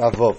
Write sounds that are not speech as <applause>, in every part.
Avov.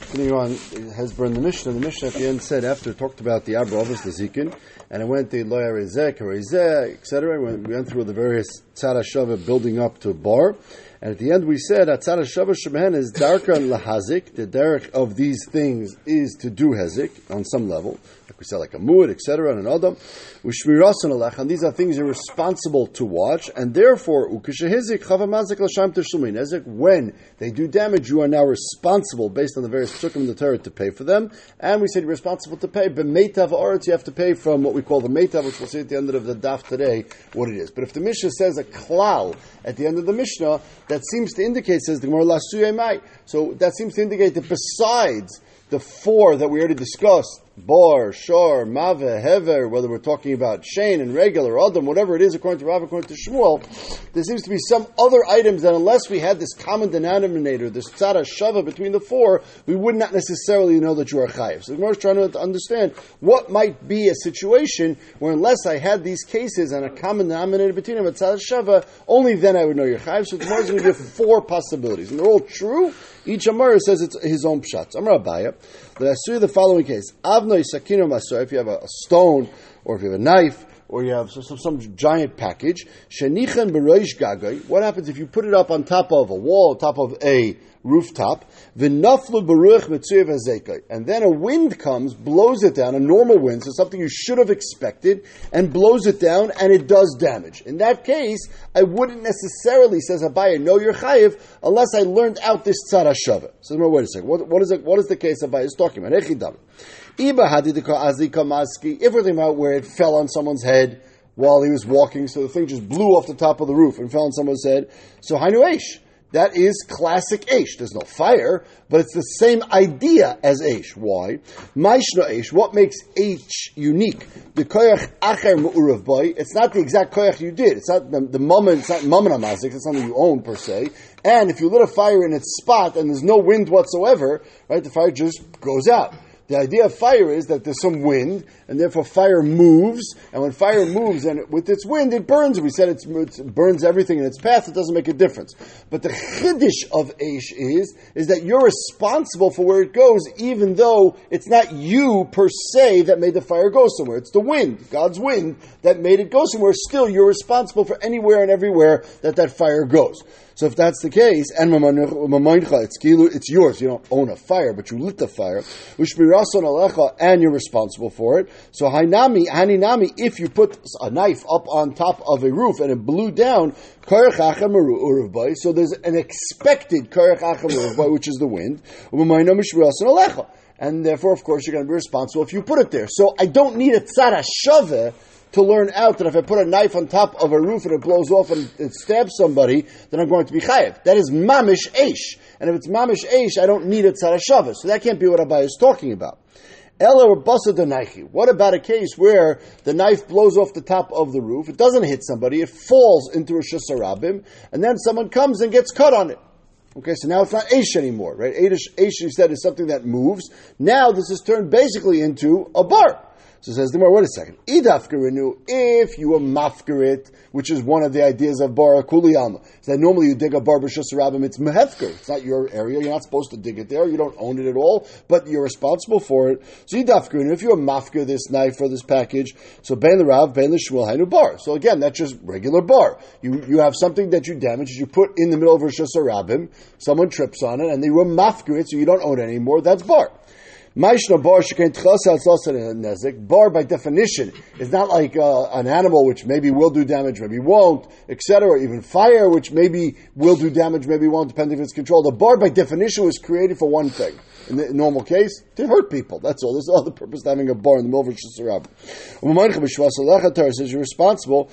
Continuing on, in the Mishnah. The Mishnah at the end said, after it talked about the Abrovas, the Zikin, and it went to Loya Rezeh, Karezeh, etc. We went through the various Tzara Shava building up to bar. And at the end we said, Tzara Shava Shemahen is Darka and Lahazik. The derek of these things is to do Hezik on some level. Like we said, like a Muad, etc. and an Adam. Ushmirasan Alech. And these are things you're responsible to watch. And therefore, Ukashahizik Chavamazik Lasham Teshlumin. Hezik, when they do damage, you are now responsible based on the various Psukim in the Torah to pay for them. And we said you're responsible to pay. B'meitav Aretz, you have to pay from what we call the Meitav, which we'll see at the end of the daf today, what it is. But if the Mishnah says a klal at the end of the Mishnah, that seems to indicate, says the Gemara. So that seems to indicate that besides the four that we already discussed, Bor, Shor, Mave, Hever, whether we're talking about Shane and regular, Adam, whatever it is, according to Rav, according to Shmuel, there seems to be some other items that unless we had this common denominator, this tzara shava between the four, we would not necessarily know that you are chayiv. So is trying to understand what might be a situation where unless I had these cases and a common denominator between them, a tzara shava, only then I would know you're chayiv. So is going to give four possibilities. And they're all true. Each Amar says it's his own pshat. Amar Abaya, the Asur, the following case. Avnoi sakino masor, if you have a stone, or if you have a knife, or you have some, some, giant package, shenichan beroish gagai, what happens if you put it up on top of a wall, top of a rooftop, v'naflu beruach mitzuyev hazekai, and then a wind comes, blows it down, a normal wind, so something you should have expected, and blows it down, and it does damage. In that case, I wouldn't necessarily, says Abaya, know you're chayiv, unless I learned out this tzara shava. So wait a second, what, what is it, what is the case Abaya is talking about? If we're about where it fell on someone's head while he was walking, so the thing just blew off the top of the roof and fell on someone's head, so Hainu Eish. That is classic Aish. There's no fire, but it's the same idea as Aish. Why? Maishna Aish. What makes Aish unique? The koyach acher mu'urav boy. It's not the exact koyach you did. It's not the, the moment. It's not mammon amazik. It's something you own per se. And if you lit a fire in its spot and there's no wind whatsoever, right, the fire just goes out. The idea of fire is that there's some wind, and therefore fire moves, and when fire <laughs> moves, and with its wind, it burns. We said it burns everything in its path, it doesn't make a difference. But the chiddush of Aish is, is that you're responsible for where it goes, even though it's not you per se that made the fire go somewhere. It's the wind, God's wind, that made it go somewhere. Still, you're responsible for anywhere and everywhere that that fire goes. So if that's the case, and it's it's yours. You don't own a fire, but you lit the fire. And you're responsible for it. So hainami, haninami, if you put a knife up on top of a roof and it blew down, so there's an expected which is the wind. And therefore, of course, you're going to be responsible if you put it there. So I don't need a tzara shove to learn out that if I put a knife on top of a roof and it blows off and it stabs somebody, then I'm going to be chayiv. That is mamish eish. And if it's mamish eish, I don't need a tzara shava. So that can't be what Abai is talking about. Ella basa denaichi. What about a case where the knife blows off the top of the roof? It doesn't hit somebody. It falls into a shasarabim, and then someone comes and gets cut on it. Okay, so now it's not Aish anymore, right? Aish, Aish, you said, is something that moves. Now this is turned basically into a bar. So says the wait a second. Idafkarinu, if you were mafkarit, which is one of the ideas of bar kuliyama, is that normally you dig a bar b'shusarabim, it's mehefker. It's not your area. You're not supposed to dig it there. You don't own it at all, but you're responsible for it. So idafkarinu, if you were mafkar this knife or this package, so ben the rav, ben the shmuel, hainu bar. So again, that's just regular bar. You, you have something that you damage, you put in the middle of a shusarabim, someone trips on it, and they were mafkar it, so you don't own it anymore, that's bar. Maishna bar. Bar by definition is not like uh, an animal which maybe will do damage, maybe won't, etc. Even fire which maybe will do damage, maybe won't, depending if it's controlled. A bar by definition was created for one thing. In the normal case, to hurt people. That's all. There's all the purpose of having a bar in the middle of a shusarab. says you're responsible.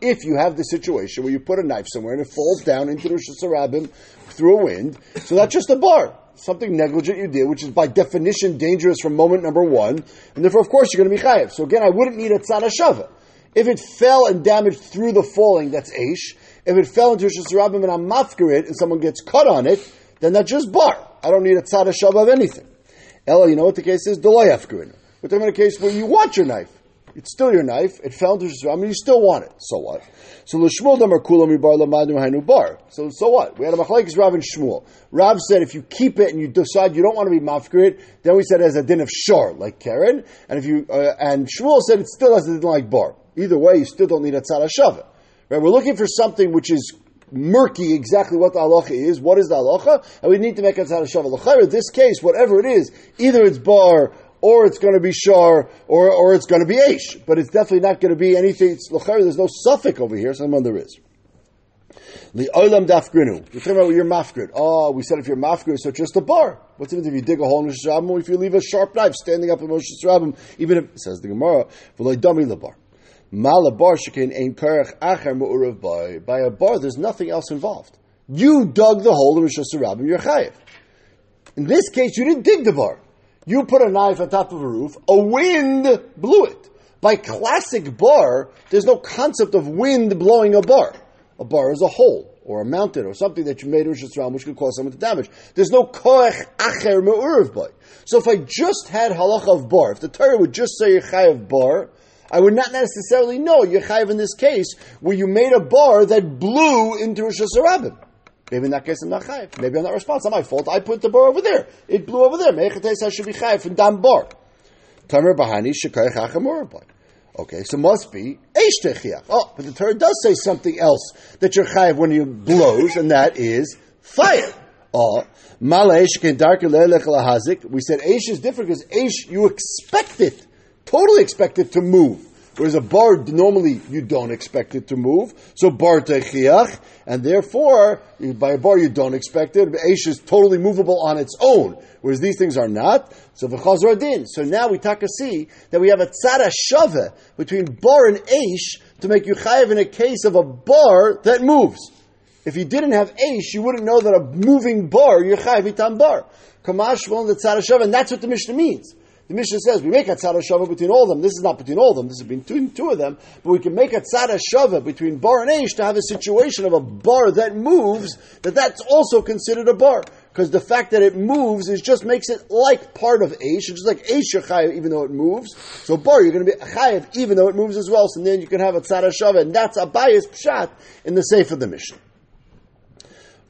If you have the situation where you put a knife somewhere and it falls down into the shusarabim through a wind, so that's just a bar. Something negligent you did, which is by definition dangerous from moment number one, and therefore, of course, you're going to be chayiv. So again, I wouldn't need a tzara shava. If it fell and damaged through the falling, that's aish. If it fell into a shesarabim and I'm mafkarit and someone gets cut on it, then that's just bar. I don't need a tzara shava of anything. Ella, you know what the case is? Deloy afkarin. We're talking about a case where you want your knife. It's still your knife. It fell into Hashanah. I mean, you still want it. So what? So l'shmuel damar kula mibar lamadu hainu bar. So so what? We had a machlekes Rav and Shmuel. Rav said if you keep it and you decide you don't want to be mafkir then we said as a din of shor like Karen, and if you uh, and Shmuel said it still has a din like bar. Either way, you still don't need a tzara shava. Right? We're looking for something which is murky exactly what the halacha is. What is the halacha? And we need to make a tzara shava. In this case, whatever it is, either it's bar or it's going to be shar, or, or it's going to be aish. But it's definitely not going to be anything. It's There's no suffix over here, someone there is. The olam dafgrinu. You're talking about your mafgrid. Oh, we said if you're mafgrid, so just a bar. What's it if you dig a hole in Moshe Rabbim, if you leave a sharp knife standing up in Moshe Rabbim, even if, says the Gemara, v'loy dami lebar. Malabar shekin ein karach acher mu'urav by. By a bar, there's nothing else involved. You dug the hole in Moshe Rabbim, you're chayiv. In this case, you didn't dig the bar. You put a knife on top of a roof, a wind blew it. By classic bar, there's no concept of wind blowing a bar. A bar is a hole or a mountain or something that you made Hashanah which could cause someone to damage. There's no koech acher me'urav by. So if I just had halacha of bar, if the Torah would just say of bar, I would not necessarily know Yechayev in this case where you made a bar that blew into Rosh Hashanah. Maybe in that case I'm not chayiv. Maybe I'm not responsible. my fault. I put the bar over there. It blew over there. Mechates I should be chayiv from dam bar. Tamer bahani shekayach Okay, so must be eish Oh, but the Torah does say something else that you're chayiv when you blows, and that is fire. Oh, maleish can darker lahazik. We said eish is different because eish you expect it, totally expect it to move. Whereas a bar, normally you don't expect it to move. So bar techiach, and therefore, by a bar you don't expect it. Aish is totally movable on its own, whereas these things are not. So v'chazor din. So now we taka see that we have a tzara shave between bar and aish to make you chayiv in a case of a bar that moves. If you didn't have aish, you wouldn't know that a moving bar, you're itam bar. Kamash the tzara shave, and that's what the Mishnah means. The Mishnah says we make a tzara shava between all of them. This is not between all of them. This is between two of them. But we can make a tzara shava between bar and aish to have a situation of a bar that moves. That that's also considered a bar because the fact that it moves is just makes it like part of aish. It's just like aish chayiv even though it moves. So bar you're going to be chayiv even though it moves as well. So then you can have a tzara shava, and that's a bias pshat in the safe of the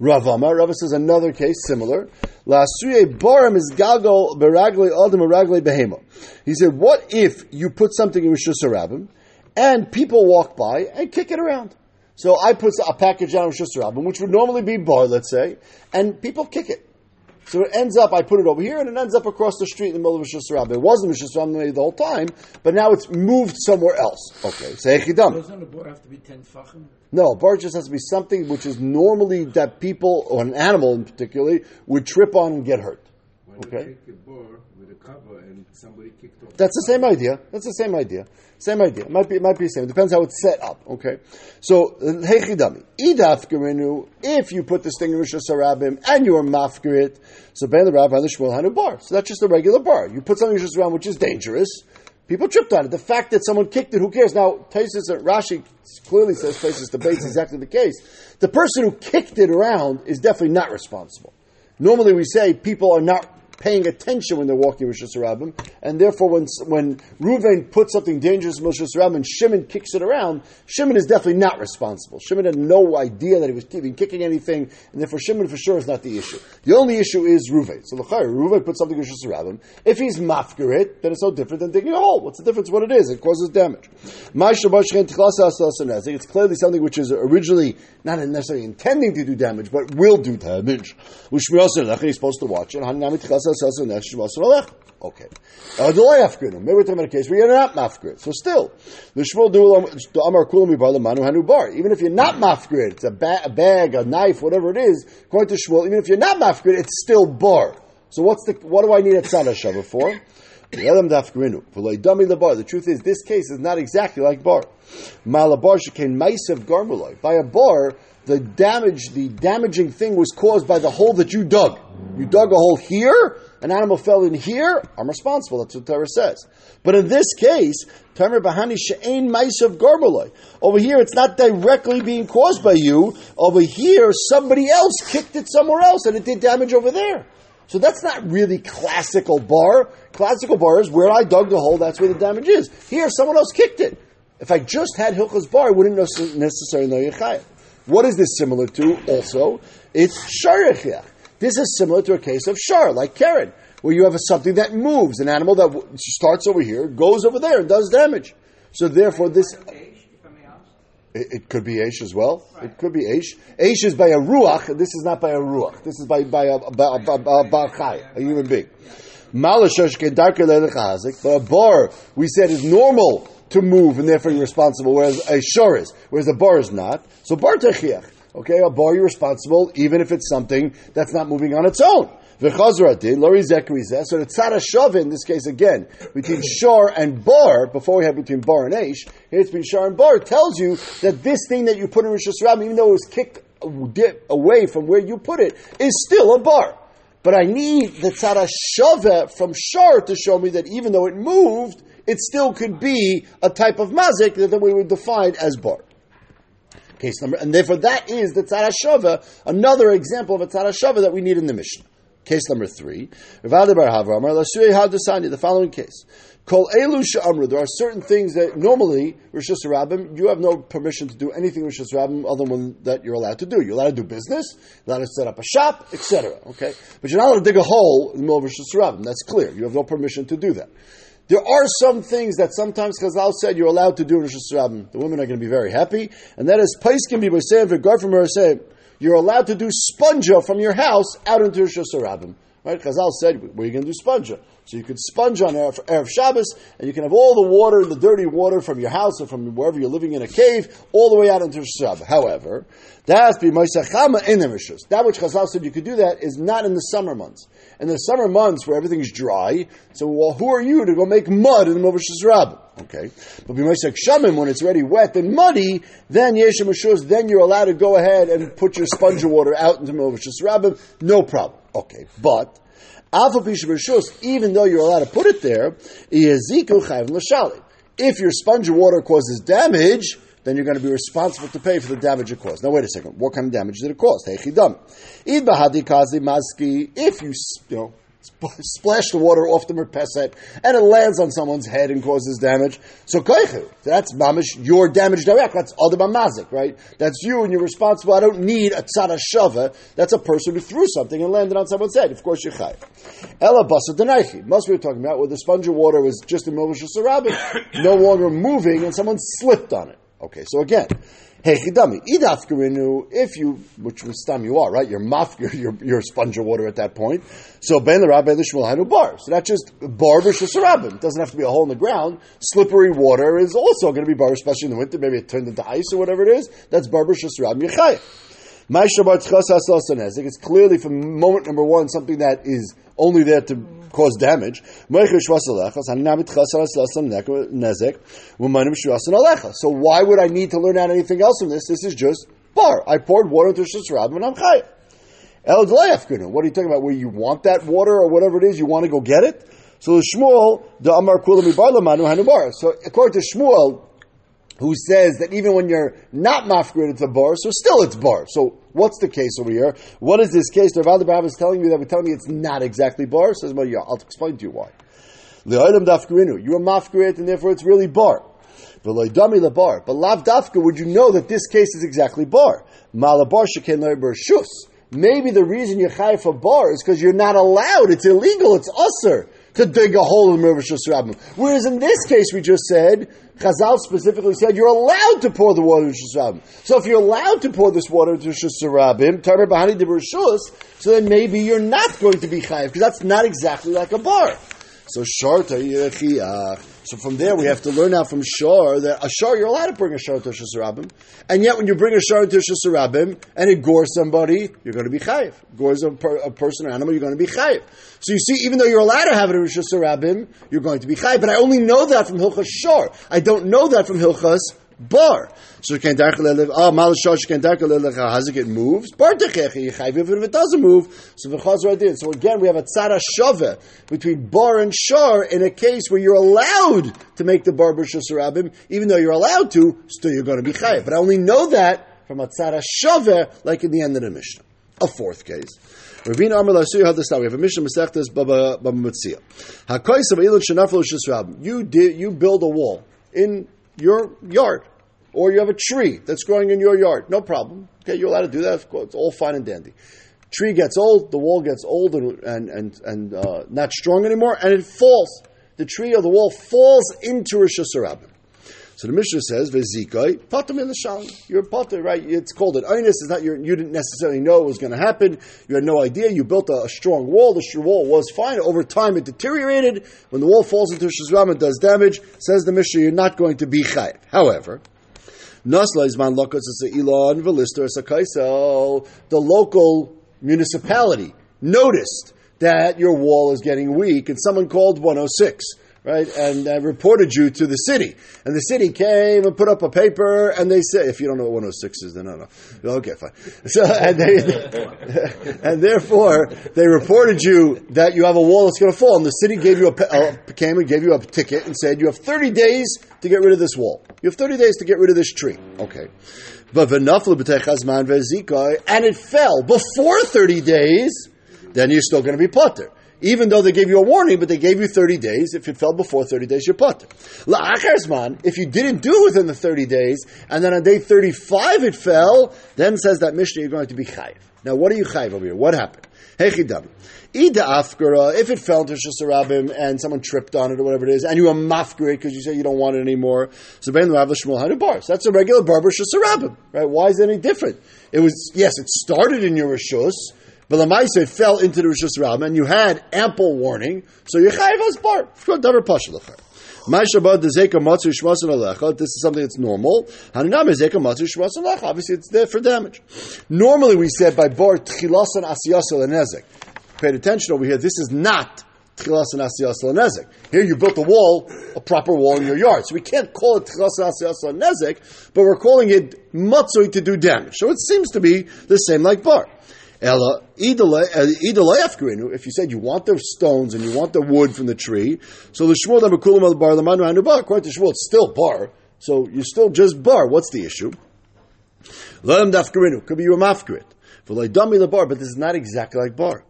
Mishnah. Ravama. Rava says another case similar. La'asuye baram is galgo beragle adam beragle behema. He said, what if you put something in Rosh Hashanah and people walk by and kick it around? So I put a package on Rosh Hashanah, which would normally be bar, let's say, and people kick it. So it ends up, I put it over here, and it ends up across the street in the middle of Rosh Hashanah. It wasn't Rosh Hashanah the whole time, but now it's moved somewhere else. Okay, so Echidam. Doesn't a bar have to be 10 fachim? No, a bar just has to be something which is normally that people, or an animal in particular, would trip on and get hurt. Okay? That's the same idea. That's the same idea. Same idea. It might be, it might be the same. It depends how it's set up. Okay. So, hechidami. Idafkerinu, if you put this thing in Hashanah and you are mafkirit, so ben the rabbi the shmuel hanu bar. So that's just a regular bar. You put something in Hashanah which is dangerous. People tripped on it. The fact that someone kicked it, who cares? Now, Taisus, uh, Rashi clearly says Taisus debates exactly the case. The person who kicked it around is definitely not responsible. Normally, we say people are not paying attention when they're walking Rosh Hashanah, and therefore when when Reuven puts something dangerous in Rosh and Shimon kicks it around, Shimon is definitely not responsible. Shimon had no idea that he was even kicking anything, and therefore Shimon for sure is not the issue. The only issue is Reuven. So Lachar, Reuven puts something in Rosh. If he's mafkirit, then it's no different than digging a hole. What's the difference? What it is? It causes damage. It's clearly something which is originally not necessarily intending to do damage, but will do damage. Which we also He's supposed to watch it. Okay. Uh, the afgrid. Maybe we're talking about a case where you're not mafgrid. So still, the shmuel do amar kulam manu hanu bar. Even if you're not mafgrid, it's a, ba- a, bag, a knife, whatever it is. According to shmuel, even if you're not mafgrid, it's still bar. So what's the what do I need a tzara shava for? The truth is, this case is not exactly like bar. Malabar shekain maisev garmuloi. By a bar, the damage, the damaging thing was caused by the hole that you dug. You dug a hole here, an animal fell in here, I'm responsible. That's what Torah says. But in this case, Tamer Bahani She'ain Maisav Garmaloi. Over here, it's not directly being caused by you. Over here, somebody else kicked it somewhere else and it did damage over there. So that's not really classical bar. Classical bar is where I dug the hole, that's where the damage is. Here, someone else kicked it. If I just had Hilchas bar, I wouldn't necessarily know Yechayah. What is this similar to also? It's Sharichiach. This is similar to a case of Shar, like Karen, where you have a, something that moves, an animal that starts over here, goes over there, and does damage. So therefore, this. It, it, could be Aish as well. Right. It could be Aish. Aish is by a Ruach, this is not by a Ruach. This is by, by a, by, a, by, by a, a human being. But a bar, we said, is normal to move and therefore you're responsible, whereas a shor is, whereas a bar is not. So bar techiach. Okay, a bar you're responsible even if it's something that's not moving on its own. V'chazra did lori zekrizeh. So the tzara shav in this case again between shor and bar. Before we had between bar and aish, here it's between shor and bar. Tells you that this thing that you put in Rosh Hashanah, even though it was kicked away from where you put it, is still a bar. But I need the tzara shove from shor to show me that even though it moved, it still could be a type of mazik that we would define as bar. Case number, and therefore that is the tzara shava, another example of a tzara shava that we need in the Mishnah. Case number three, the following case. Kol elu she'amru. There are certain things that normally Rosh Hashanah you have no permission to do anything Rosh Hashanah other than that you're allowed to do. You're allowed to do business, you're allowed to set up a shop, etc. Okay, but you're not allowed to dig a hole in the middle of Rosh Hashanah. That's clear. You have no permission to do that. There are some things that sometimes Chazal said you're allowed to do in Rosh. The women are going to be very happy, and that is Pais can be by saying from her saying you're allowed to do sponja from your house out into Rosh. Right? Chazal said, you going to do sponja? So you could sponge on Erev, Erev Shabbos, and you can have all the water, the dirty water from your house or from wherever you're living in a cave, all the way out into Shabbos. However, that has to be. That which Chazal said you could do that is not in the summer months. In the summer months where everything's dry, so well, who are you to go make mud in the Movish Rabbah? Okay, but b'moisek shamim when it's already wet and muddy, then yeshem then you're allowed to go ahead and put your sponge of water out into Movish Rabbah, no problem. Okay, but Alpha even though you're allowed to put it there, if your sponge of water causes damage, then you're going to be responsible to pay for the damage it caused. Now, wait a second. What kind of damage did it cause? If you, you know, splash the water off the merpeset and it lands on someone's head and causes damage. So koichu, that's mamish, your damage direct. That's other mazik, right? That's you and you're responsible. I don't need a tzara shava. That's a person who threw something and landed on someone's head. Of course, you're chay. Ella basa denaichi. Most we were talking about where the sponge of water was just in Movish <coughs> no longer moving and someone slipped on it. Okay, so again, Hechidami. Idafkarinu, if you, which was stam you are, right? You're mafkir, <laughs> you're, you're sponge of water at that point. So ben the rabbi lishmal hanu bar. So that's just bar b'shasarabim. It doesn't have to be a hole in the ground. Slippery water is also going to be bar, especially in the winter. Maybe it turned into ice or whatever it is. That's bar yechayah. It's clearly from moment number one something that is only there to cause damage. So why would I need to learn out anything else from this? This is just bar. I poured water into Shus Rabbim and I'm chayah. What are you talking about? Where you want that water or whatever it is, you want to go get it? So the Shmuel, the Amar Kulam Hanubar. So according to Shmuel, who says that even when you're not mafgrid, it's a bar, so still it's bar. So what's the case over here? What is this case? The Rav Abraham is telling me that we're telling me it's not exactly bar. Says, well, yeah, I'll explain to you why. You're a mafgrid, and therefore it's really bar. But bar. But lav dafka, would you know that this case is exactly bar? Malabar sheken shus. Maybe the reason you're chayv for bar is because you're not allowed. It's illegal. It's usser to dig a hole in the River Shusrabim. Whereas in this case, we just said, Chazal specifically said you're allowed to pour the water into Shusrabim. So if you're allowed to pour this water into Shusrabim, Tamer Bahani de so then maybe you're not going to be chayiv, because that's not exactly like a bar. So Sharta Yechiach. So from there, we have to learn out from Shar that a Shar, you're allowed to bring a Shar to Shasarabim. And yet, when you bring a Shar to Shasarabim and it gores somebody, you're going to be chayiv. Gores a, per, a, person or animal, you're going to be chayiv. So you see, even though you're allowed to have it in Shasarabim, you're going to be chayiv. But I only know that from Hilchas Shar. I don't know that from Hilchas bar. So ah, you can oh malashosh can't has it moves? Bar if it doesn't move. So v'chazra did. So again, we have a tzara shove between bar and shar in a case where you're allowed to make the bar b'shusarabim, even though you're allowed to, still you're going to be chayiv. But I only know that from a tzara shove, like in the end of the Mishnah. A fourth case. Ravina Amar Lasuya had this We have a mission Masechtas Baba Baba Mitzia. Hakois of Elon Shenafel. You did you build a wall in your yard, or you have a tree that's growing in your yard. No problem. Okay, you're allowed to do that. Of course, it's all fine and dandy. Tree gets old, the wall gets old and and and, and uh, not strong anymore, and it falls. The tree or the wall falls into Rosh Hashanah. So the Mishnah says, "Vezikai patam in the shalom." You're potter, right? It's called an onus. It's not your. You didn't necessarily know it was going to happen. You had no idea. You built a, a strong wall. The wall was fine. Over time, it deteriorated. When the wall falls into shizram and does damage, says the Mishnah, you're not going to be chayiv. However, The local municipality noticed that your wall is getting weak, and someone called 106 right, and uh, reported you to the city. And the city came and put up a paper, and they said, if you don't know what 106 is, then I don't know. Okay, fine. <laughs> So, and, they, <laughs> and therefore, they reported you that you have a wall that's going to fall, and the city gave you a, uh, came and gave you a ticket and said, you have 30 days to get rid of this wall. You have 30 days to get rid of this tree. Okay. But and it fell before 30 days, then you're still going to be potter even though they gave you a warning, but they gave you 30 days. If it fell before 30 days, you're put. La'acharzman, if you didn't do it within the 30 days, and then on day 35 it fell, then says that Mishnah you're going to be chayiv. Now, what are you chayiv over here? What happened? Hechidam. Ida afkara, if it fell into Shasarabim and someone tripped on it or whatever it is, and you were mafgrid because you say you don't want it anymore, so Ben Rav Shmuel a bars. That's a regular barber Shasarabim, right? Why is it any different? It was, yes, it started in your Rishus, but the Maisa fell into the Rishus Ram, and you had ample warning, so you chayiv as bar. This is something that's normal. Obviously, it's there for damage. Normally, we said by bar tchilasan asiyasa lenezek. Paid attention over here. This is not tchilasan asiyasa lenezek. Here, you built a wall, a proper wall in your yard, so we can't call it tchilasan asiyasa lenezek, but we're calling it matzoi to do damage. So it seems to be the same like bar. Ella, uh, if you said you want the stones and you want the wood from the tree, so the Shmuel Namakulam al bar lamanu hanu bar, according to Shmuel, it's still bar. So you're still just bar. What's the issue? Let dafkarinu. Could be you a. Bar, but this is not exactly like bar.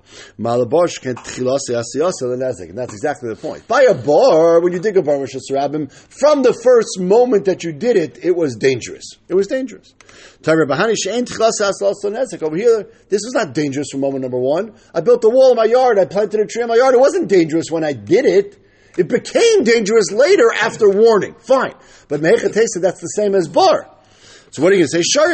Asiyase lenezik, and that's exactly the point. By a bar, when you dig a bar with Rabim, from the first moment that you did it, it was dangerous. It was dangerous. Over here, this was not dangerous from moment number one. I built a wall in my yard, I planted a tree in my yard. It wasn't dangerous when I did it. It became dangerous later after warning. Fine. But said that's the same as bar. So what are you going to say? Shar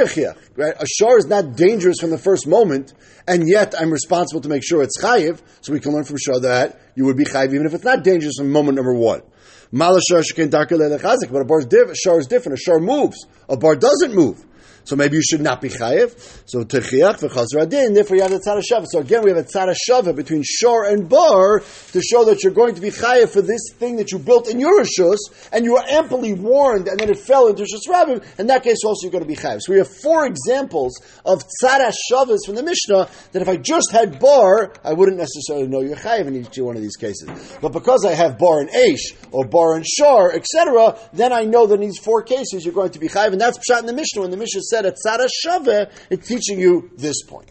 right? A shar is not dangerous from the first moment, and yet I'm responsible to make sure it's chayiv. So we can learn from shar that you would be chayiv even if it's not dangerous from moment number one. Mala shar but a bar shar is different. A shar moves. A bar doesn't move. So maybe you should not be chayiv. So techiach v'chazra din. Therefore, you have a tzara shava. So again, we have a tzara shava between shor and bar to show that you're going to be chayiv for this thing that you built in your rishus, and you were amply warned, and then it fell into rishus rabbim. In that case, also you're going to be chayiv. So we have four examples of tzara shavas from the Mishnah that if I just had bar, I wouldn't necessarily know you're chayiv in each one of these cases. But because I have bar and aish or bar and shor, etc., then I know that in these four cases you're going to be chayiv, and that's pshat in the Mishnah. When the Mishnah said at Tzara Shave, it's teaching you this point.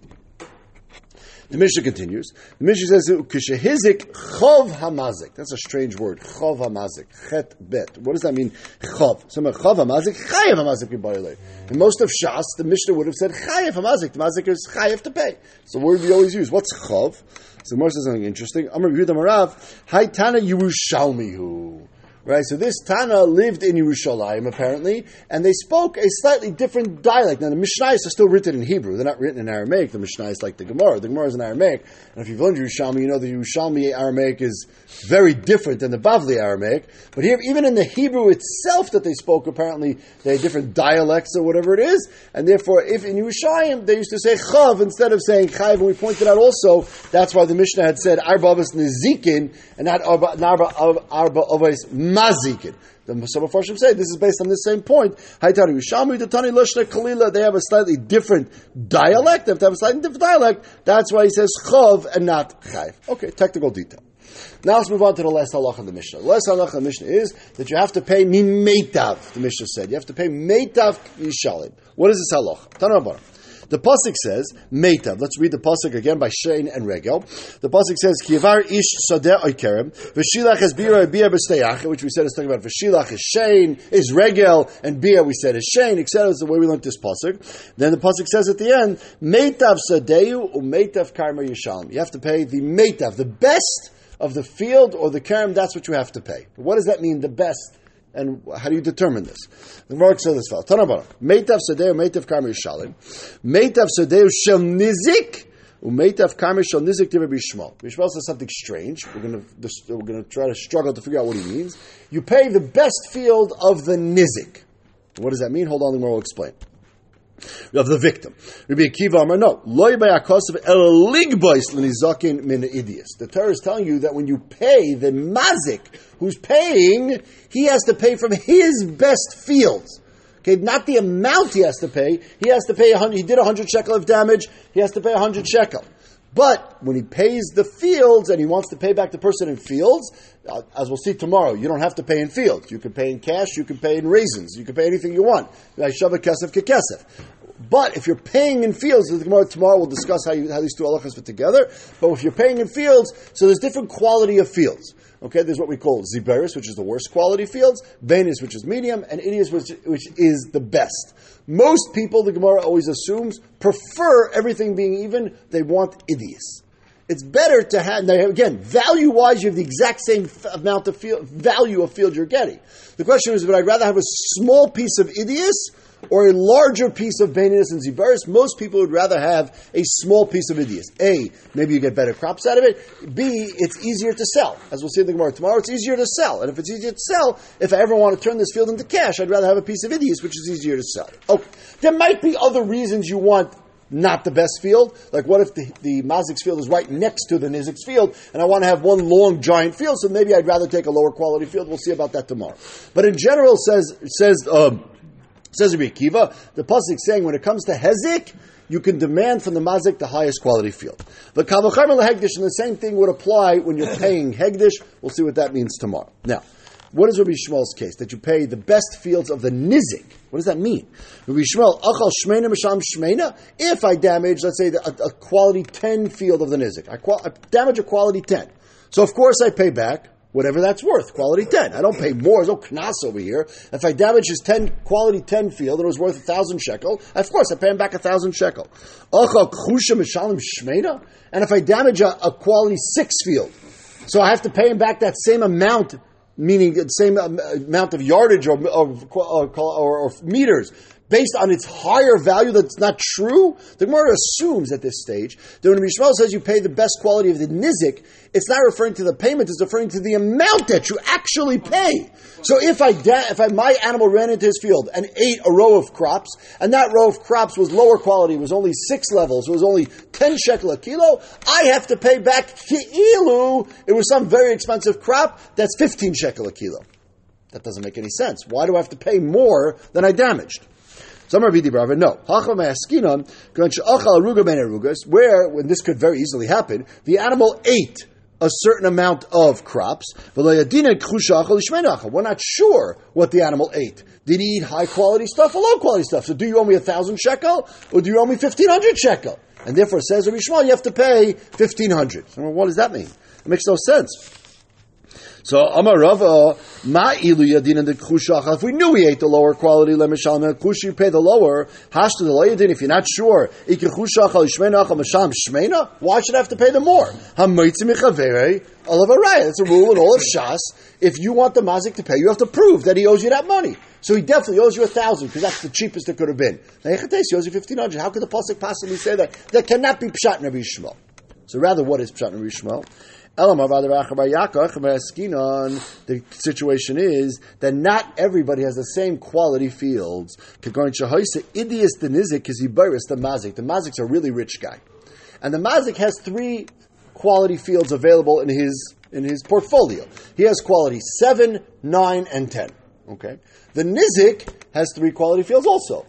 The Mishnah continues. The Mishnah says, "Kishehizik chov hamazik." That's a strange word. Chov hamazik. Chet bet. What does that mean? Chov. So chov hamazik. Chayev hamazik In most of Shas, the Mishnah would have said chayev hamazik. The mazik is chayev to pay. So the word we always use. What's chov? So Moshe says something interesting. Amar Yehuda Marav. Haitana Yerushalmihu. Right, so this Tana lived in Yerushalayim apparently, and they spoke a slightly different dialect. Now the Mishnayos are still written in Hebrew; they're not written in Aramaic. The Mishnah is like the Gemara. The Gemara is in Aramaic, and if you've learned Yerushalmi, you know the Yerushalmi Aramaic is very different than the Bavli Aramaic. But here, even in the Hebrew itself that they spoke, apparently they had different dialects or whatever it is, and therefore, if in Yerushalayim they used to say Chav instead of saying Chayv, and we pointed out also that's why the Mishnah had said Arba Avos Nezikin and not Arba Arba Avos mazikin. The some Farshim say this is based on the same point. Kalila. They have a slightly different dialect. They have a slightly different dialect. That's why he says chov and not chayv. Okay, technical detail. Now let's move on to the last halach of the Mishnah. The last halach of the Mishnah is that you have to pay mimeitav. The Mishnah said you have to pay meitav yishalim. What is this halach? Tanabar. The pasuk says meitav. Let's read the pasuk again by Shein and Regel. The pasuk says kivar ish sadeh oikerem v'shilach is bira bia b'steyach, which we said is talking about v'shilach is Shein is Regel and bia we said is Shein. Etc. Is the way we learned this pasuk. Then the pasuk says at the end meitav sadeyu umeitav karma yishalom. You have to pay the meitav, the best of the field or the karam. That's what you have to pay. What does that mean? The best. And how do you determine this? The Gemara says this fellow. Tanabara. Meitav sadeu, meitav karmi shalim. Meitav sadeu shel nizik. Umeitav karmi shel nizik diva bishmal. Bishmal says something strange. We're going to we're to try to struggle to figure out what he means. You pay the best field of the nizik. What does that mean? Hold on, the will explain of the victim. Rabbi Akiva Amar, no. Loy ba'yakosav el ligbois l'nizakin min idius. The Torah is telling you that when you pay the mazik who's paying, he has to pay from his best fields. Okay, not the amount he has to pay. He has to pay a hundred. He did a hundred shekel of damage. He has to pay a hundred shekel. But when he pays the fields and he wants to pay back the person in fields, uh, as we'll see tomorrow, you don't have to pay in fields. You can pay in cash, you can pay in raisins, you can pay anything you want. Shava kesef kekesef. But if you're paying in fields, tomorrow we'll discuss how, you, how these two halachas fit together. But if you're paying in fields, so there's different quality of fields. Okay, there's what we call ziberis, which is the worst quality fields, Venus, which is medium, and Idius, which, which is the best. Most people, the Gemara always assumes, prefer everything being even. They want Idius. It's better to have, now again, value wise, you have the exact same f- amount of field, value of field you're getting. The question is, would I rather have a small piece of Idius or a larger piece of Baininus and Zibaris, most people would rather have a small piece of Idias. A, maybe you get better crops out of it. B, it's easier to sell. As we'll see in the Gemara tomorrow, it's easier to sell. And if it's easier to sell, if I ever want to turn this field into cash, I'd rather have a piece of Idias, which is easier to sell. Okay. There might be other reasons you want not the best field. Like, what if the, the Mazik's field is right next to the Nizik's field, and I want to have one long giant field, so maybe I'd rather take a lower quality field. We'll see about that tomorrow. But in general, says says um, Says Rabbi Akiva, the pasuk saying when it comes to hezik, you can demand from the mazik the highest quality field. The kavachamer hegdish, and the same thing would apply when you're paying hegdish. We'll see what that means tomorrow. Now, what is Rabbi Yishmael's case? That you pay the best fields of the nizik. What does that mean? Rabbi Shmuel, achal shmeina misham shmeina. If I damage, let's say, a, a quality 10 field of the nizik, I, qual- I damage a quality 10. So of course I pay back whatever that's worth. Quality 10. I don't pay more. There's no knas over here. If I damage his 10, quality 10 field and it was worth a thousand shekel, of course I pay him back a thousand shekel. And if I damage a, a quality 6 field, so I have to pay him back that same amount meaning the same amount of yardage or, or, or, or, meters based on its higher value that's not true, the Gemara assumes at this stage that when Mishmael says you pay the best quality of the nizik, it's not referring to the payment, it's referring to the amount that you actually pay. So if I da- if I, my animal ran into his field and ate a row of crops, and that row of crops was lower quality, was only six levels, was only 10 shekel a kilo, I have to pay back ki'ilu, it was some very expensive crop, that's 15 shekel a kilo. That doesn't make any sense. Why do I have to pay more than I damaged? Some Ravidi Brava, no. Where, when this could very easily happen, the animal ate a certain amount of crops. We're not sure what the animal ate. Did he eat high quality stuff or low quality stuff? So do you owe me a thousand shekel or do you owe me fifteen hundred shekel? And therefore says Rabbi you have to pay fifteen hundred. what does that mean? It makes no sense. So Amar Rava, Ma ilu yadin and the kushach. If we knew we ate the lower quality lemeshal kush, you pay the lower. hash to the yadin. If you're not sure. Why should I have to pay them more? Hamoitzi michavere olav That's a rule in all of Shas. If you want the mazik to pay, you have to prove that he owes you that money. So he definitely owes you a thousand because that's the cheapest it could have been. Now he owes you fifteen hundred. How could the pasuk possibly say that? That cannot be pshat Rabbi Yishmael. So rather, what is pshat Rabbi Yishmael? The situation is that not everybody has the same quality fields. The mazik. The mazik's a really rich guy. And the mazik has three quality fields available in his in his portfolio. He has quality 7, 9, and 10. Okay? The nizik has three quality fields also.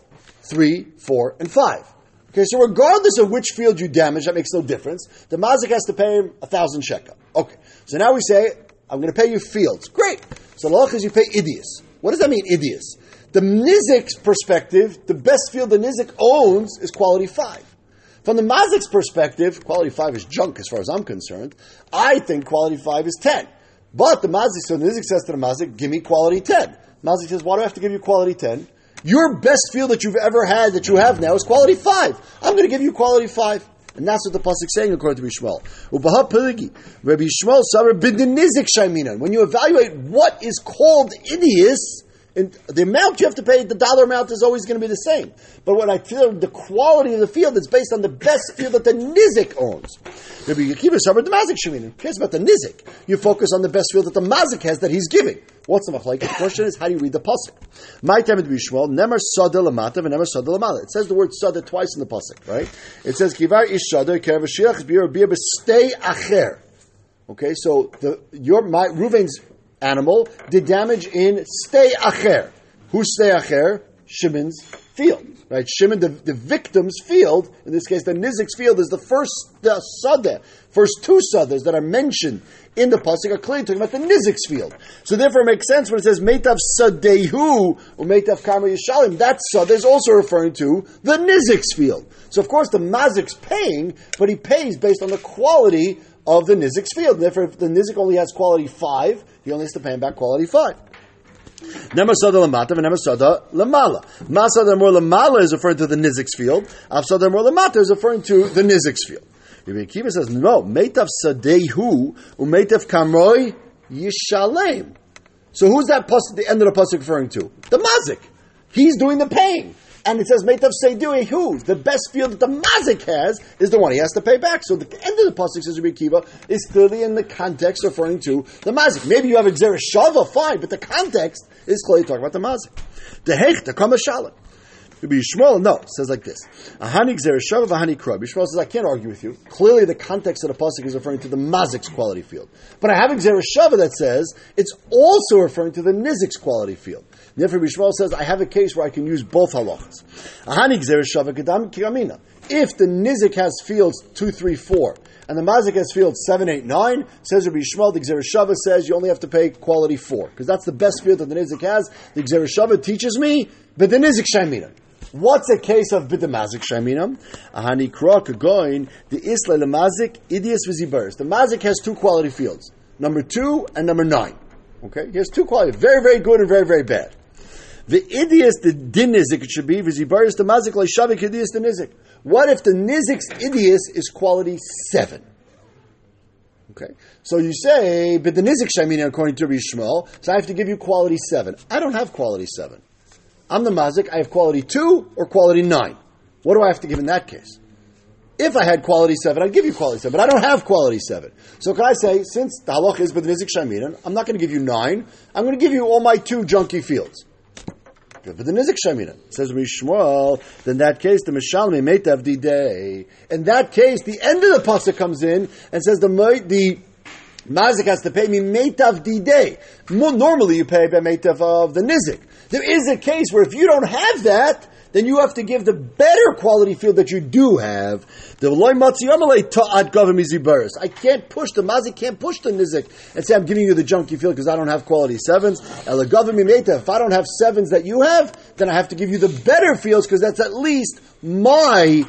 3, 4, and 5. Okay, so regardless of which field you damage, that makes no difference. The mazik has to pay him a thousand shekel. Okay, so now we say, I'm going to pay you fields. Great. So the is you pay idius. What does that mean, idius? the Nizik's perspective, the best field the Nizik owns is quality five. From the Mazik's perspective, quality five is junk as far as I'm concerned. I think quality five is ten. But the Mazik, so the Nizik says to the Mazik, give me quality ten. Mazik says, why do I have to give you quality ten? Your best feel that you've ever had, that you have now, is quality five. I'm going to give you quality five. And that's what the pasuk saying according to Bishmuel. Ubaha. Rabbi shaiminan. When you evaluate what is called idius, and the amount you have to pay, the dollar amount is always going to be the same. But what I feel, the quality of the field is based on the best field that the nizik owns. Rabbi Akiva saber the mazik shaiminan. cares about the nizik. You focus on the best field that the mazik has that he's giving. What's the machlek? The question is, how do you read the pasuk? My time to Bishmuel, nemer sada lamata and nemer sada lamala. It says the word sada twice in the pasuk, right? It says kivar ish sada kervashiach bir bir stay acher. Okay, so the your my Ruvain's animal did damage in stay acher. Who's stay acher? Shimon's field. Right, Shimon, the, the victim's field, in this case, the Nizik's field, is the first the sadeh, first two sadehs that are mentioned in the pasuk are clearly talking about the Nizik's field. So therefore, it makes sense when it says Meitav Sadehu or Meitav Karma Yishalim. That sadeh is also referring to the Nizik's field. So of course, the Mazik's paying, but he pays based on the quality of the Nizik's field. Therefore, if the Nizik only has quality five, he only has to pay him back quality five. Nemasada lamata and nemasada lamala. Masada more lamala is referring to the Nizik's field. Afsada more lamata is referring to the Nizik's field. Rabbi Akiva says, no, meitav sadehu umeitav kamroi yishalem. So who's that pasuk, the end of the pasuk referring to? The mazik. He's doing the paying. And it says, Meitav Seidui, who? The best field that the mazik has is the one he has to pay back. So the end of the pasuk says Rabbi Akiva is clearly in the context referring to the mazik. Maybe you have Exer Shava, fine, but the context is clearly talking about the mazik. The Hech, the Kamashalah. Rabbi Yishmael, no, says like this. Ahani Gzereshava Ahani Krab. Yishmael says, I can't argue with you. Clearly the context of the Pasuk is referring to the Mazik's quality field. But I have Gzereshava that says it's also referring to the Nizik's quality field. Therefore, Yishmael says, I have a case where I can use both halachas. Ahani Gzereshava Kedam Kiramina. If the Nizik has fields 2, 3, 4, and the Mazik has fields 7, 8, 9, says Rabbi Yishmael, the Gzereshava says you only have to pay quality 4, because that's the best field that the Nizik has. The Gzereshava teaches me, but the Nizik Shaimina. What's a case of bidamazik shaminam? Ahani krok going the isla lemazik idias vizibaris. The mazik has two quality fields, number two and number nine. Okay, he has two quality, very very good and very very bad. The idias the din nizik it should be vizibaris the mazik leishavik idias the nizik. What if the nizik's idias is quality seven? Okay, so you say, but the nizik shaminam according to Rabbi Yishmael, so I have to give you quality seven. I don't have quality seven. I'm the mazik, I have quality 2 or quality 9. What do I have to give in that case? If I had quality 7, I'd give you quality 7, but I don't have quality 7. So can I say, since the halach is with nizik shaminan, I'm not going to give you 9, I'm going to give you all my two junky fields. But the nizik shaminan says Shmuel. Then that case, the mishalmi meitav day. In that case, the end of the pasuk comes in and says the the mazik has to pay me meitav day. Normally, you pay by meitav of the nizik. There is a case where if you don't have that, then you have to give the better quality field that you do have. The I can't push the mazi can't push the nizik and say I'm giving you the junky field because I don't have quality sevens. If I don't have sevens that you have, then I have to give you the better fields because that's at least my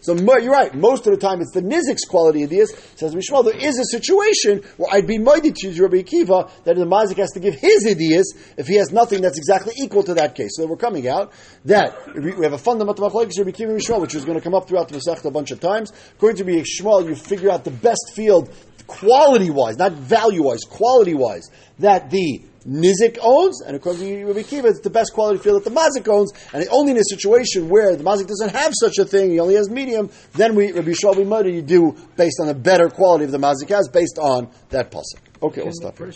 So you're right. Most of the time, it's the nizik's quality idias. Says Mishmal, there is a situation where I'd be mighty to Rabbi Akiva that the mazik has to give his idias if he has nothing that's exactly equal to that case. So we're coming out that we have a fundamental machlekes Rabbi Akiva Mishmal, which is going to come up throughout the Masechta a bunch of times. According to Rabbi Yishmael, you figure out the best field quality wise, not value wise, quality wise, that the Nizik owns, and according to Rabbi Kiva, it's the best quality field that the Mazik owns, and only in a situation where the Mazik doesn't have such a thing, he only has medium, then we, Rabbi Shalvi Murder, you do based on the better quality of the Mazik has, based on that pasuk. Okay, we'll stop here.